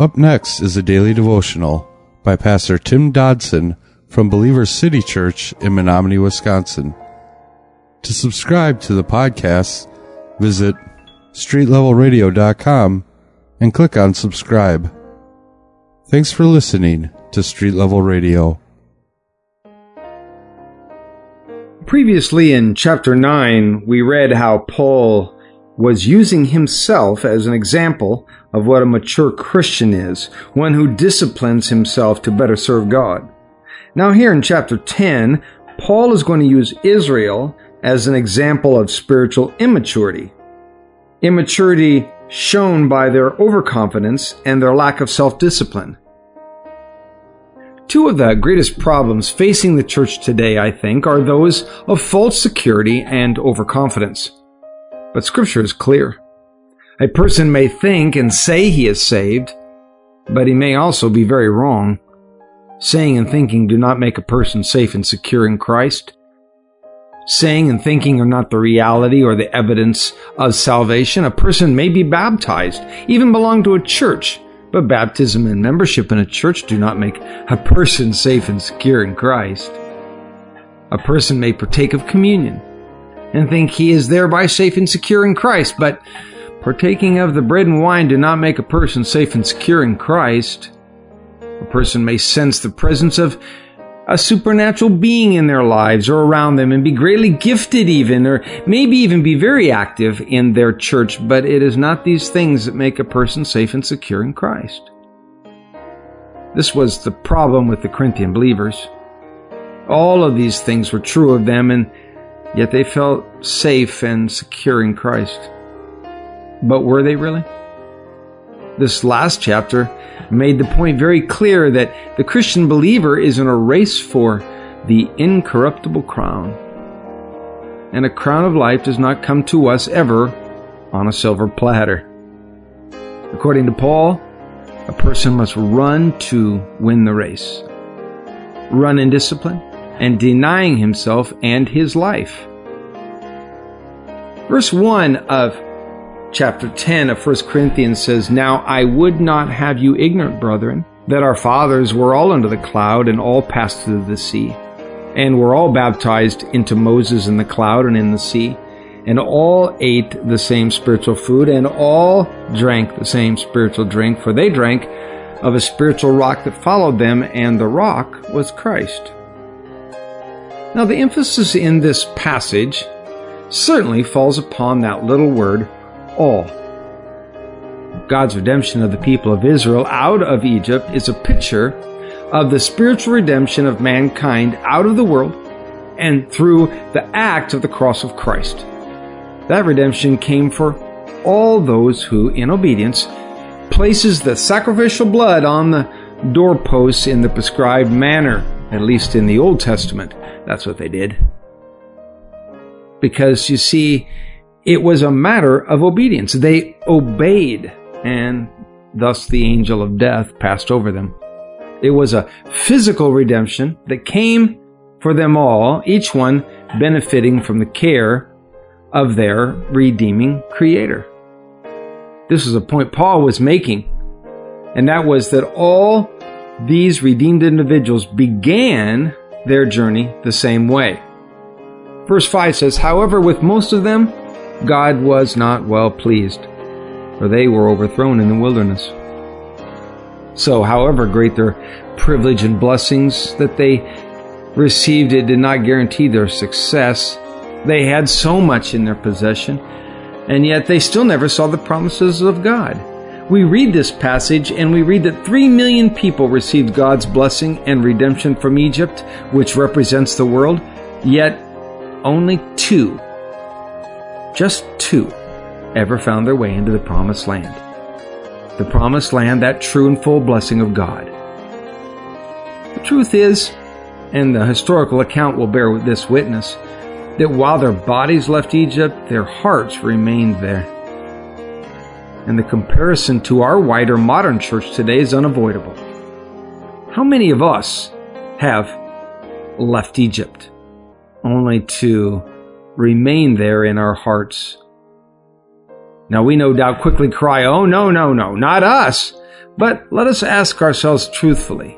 Up next is a daily devotional by Pastor Tim Dodson from Believers City Church in Menominee, Wisconsin. To subscribe to the podcast, visit streetlevelradio.com and click on subscribe. Thanks for listening to Street Level Radio. Previously in chapter 9, we read how Paul was using himself as an example of what a mature Christian is, one who disciplines himself to better serve God. Now, here in chapter 10, Paul is going to use Israel as an example of spiritual immaturity. Immaturity shown by their overconfidence and their lack of self discipline. Two of the greatest problems facing the church today, I think, are those of false security and overconfidence. But Scripture is clear. A person may think and say he is saved, but he may also be very wrong. Saying and thinking do not make a person safe and secure in Christ. Saying and thinking are not the reality or the evidence of salvation. A person may be baptized, even belong to a church, but baptism and membership in a church do not make a person safe and secure in Christ. A person may partake of communion and think he is thereby safe and secure in Christ, but partaking of the bread and wine do not make a person safe and secure in Christ. A person may sense the presence of a supernatural being in their lives or around them and be greatly gifted even or maybe even be very active in their church, but it is not these things that make a person safe and secure in Christ. This was the problem with the Corinthian believers. All of these things were true of them and yet they felt safe and secure in Christ. But were they really? This last chapter made the point very clear that the Christian believer is in a race for the incorruptible crown. And a crown of life does not come to us ever on a silver platter. According to Paul, a person must run to win the race. Run in discipline and denying himself and his life. Verse 1 of chapter 10 of 1 Corinthians says, Now I would not have you ignorant, brethren, that our fathers were all under the cloud and all passed through the sea, and were all baptized into Moses in the cloud and in the sea, and all ate the same spiritual food, and all drank the same spiritual drink, for they drank of a spiritual rock that followed them, and the rock was Christ. Now, the emphasis in this passage certainly falls upon that little word, all. God's redemption of the people of Israel out of Egypt is a picture of the spiritual redemption of mankind out of the world and through the act of the cross of Christ. That redemption came for all those who, in obedience, places the sacrificial blood on the doorposts in the prescribed manner, at least in the Old Testament. That's what they did. Because you see, it was a matter of obedience. They obeyed, and thus the angel of death passed over them. It was a physical redemption that came for them all, each one benefiting from the care of their redeeming Creator. This is a point Paul was making, and that was that all these redeemed individuals began their journey the same way. Verse 5 says, However, with most of them, God was not well pleased, for they were overthrown in the wilderness. So, however great their privilege and blessings that they received, it did not guarantee their success. They had so much in their possession, and yet they still never saw the promises of God. We read this passage and we read that three million people received God's blessing and redemption from Egypt, which represents the world, yet only two just two ever found their way into the promised land. The promised land, that true and full blessing of God. The truth is, and the historical account will bear this witness, that while their bodies left Egypt, their hearts remained there. And the comparison to our wider modern church today is unavoidable. How many of us have left Egypt only to remain there in our hearts. Now we no doubt quickly cry, Oh, no, no, no, not us. But let us ask ourselves truthfully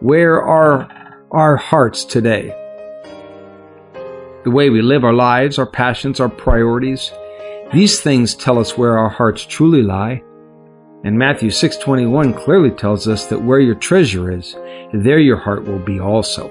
where are our hearts today? The way we live our lives, our passions, our priorities, these things tell us where our hearts truly lie. And Matthew 6:21 clearly tells us that where your treasure is, there your heart will be also.